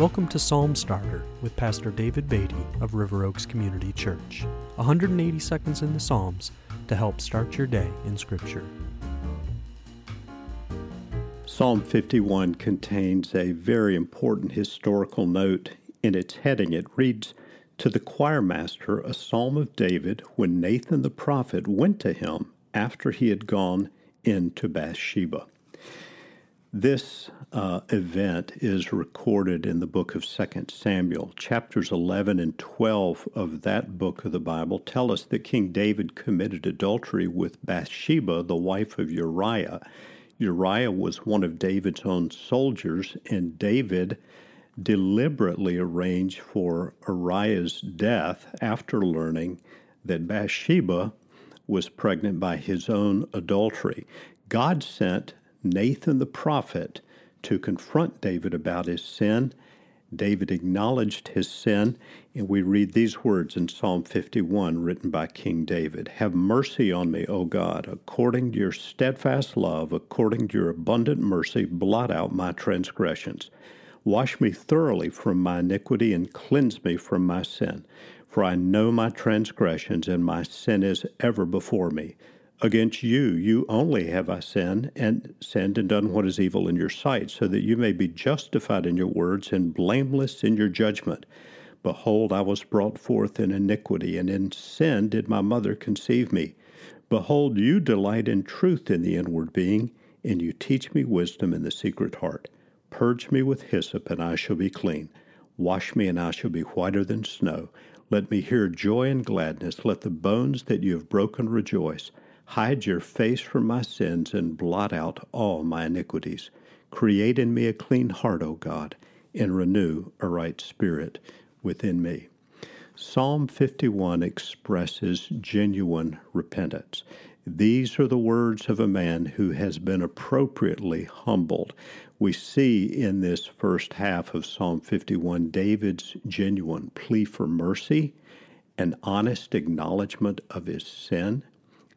Welcome to Psalm Starter with Pastor David Beatty of River Oaks Community Church. 180 seconds in the Psalms to help start your day in Scripture. Psalm 51 contains a very important historical note in its heading. It reads, To the choir master, a psalm of David when Nathan the prophet went to him after he had gone into Bathsheba. This uh, event is recorded in the book of 2 Samuel. Chapters 11 and 12 of that book of the Bible tell us that King David committed adultery with Bathsheba, the wife of Uriah. Uriah was one of David's own soldiers, and David deliberately arranged for Uriah's death after learning that Bathsheba was pregnant by his own adultery. God sent Nathan the prophet to confront David about his sin. David acknowledged his sin, and we read these words in Psalm 51, written by King David Have mercy on me, O God, according to your steadfast love, according to your abundant mercy, blot out my transgressions. Wash me thoroughly from my iniquity and cleanse me from my sin. For I know my transgressions, and my sin is ever before me. Against you, you only have I sinned, and sinned and done what is evil in your sight, so that you may be justified in your words and blameless in your judgment. Behold, I was brought forth in iniquity, and in sin did my mother conceive me. Behold, you delight in truth in the inward being, and you teach me wisdom in the secret heart. Purge me with hyssop, and I shall be clean. Wash me, and I shall be whiter than snow. Let me hear joy and gladness. Let the bones that you have broken rejoice. Hide your face from my sins and blot out all my iniquities. Create in me a clean heart, O God, and renew a right spirit within me. Psalm 51 expresses genuine repentance. These are the words of a man who has been appropriately humbled. We see in this first half of Psalm 51 David's genuine plea for mercy, an honest acknowledgement of his sin,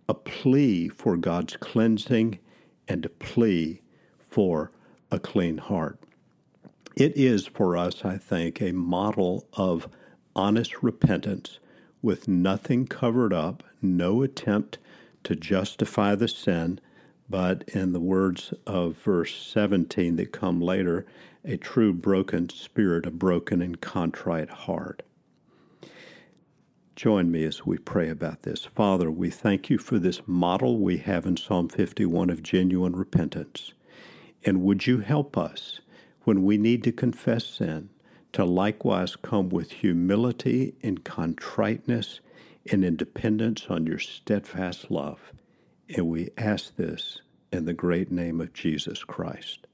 a plea for God's cleansing and a plea for a clean heart. It is for us, I think, a model of honest repentance with nothing covered up, no attempt to justify the sin, but in the words of verse 17 that come later, a true broken spirit, a broken and contrite heart. Join me as we pray about this. Father, we thank you for this model we have in Psalm 51 of genuine repentance. And would you help us when we need to confess sin to likewise come with humility and contriteness and in dependence on your steadfast love? And we ask this in the great name of Jesus Christ.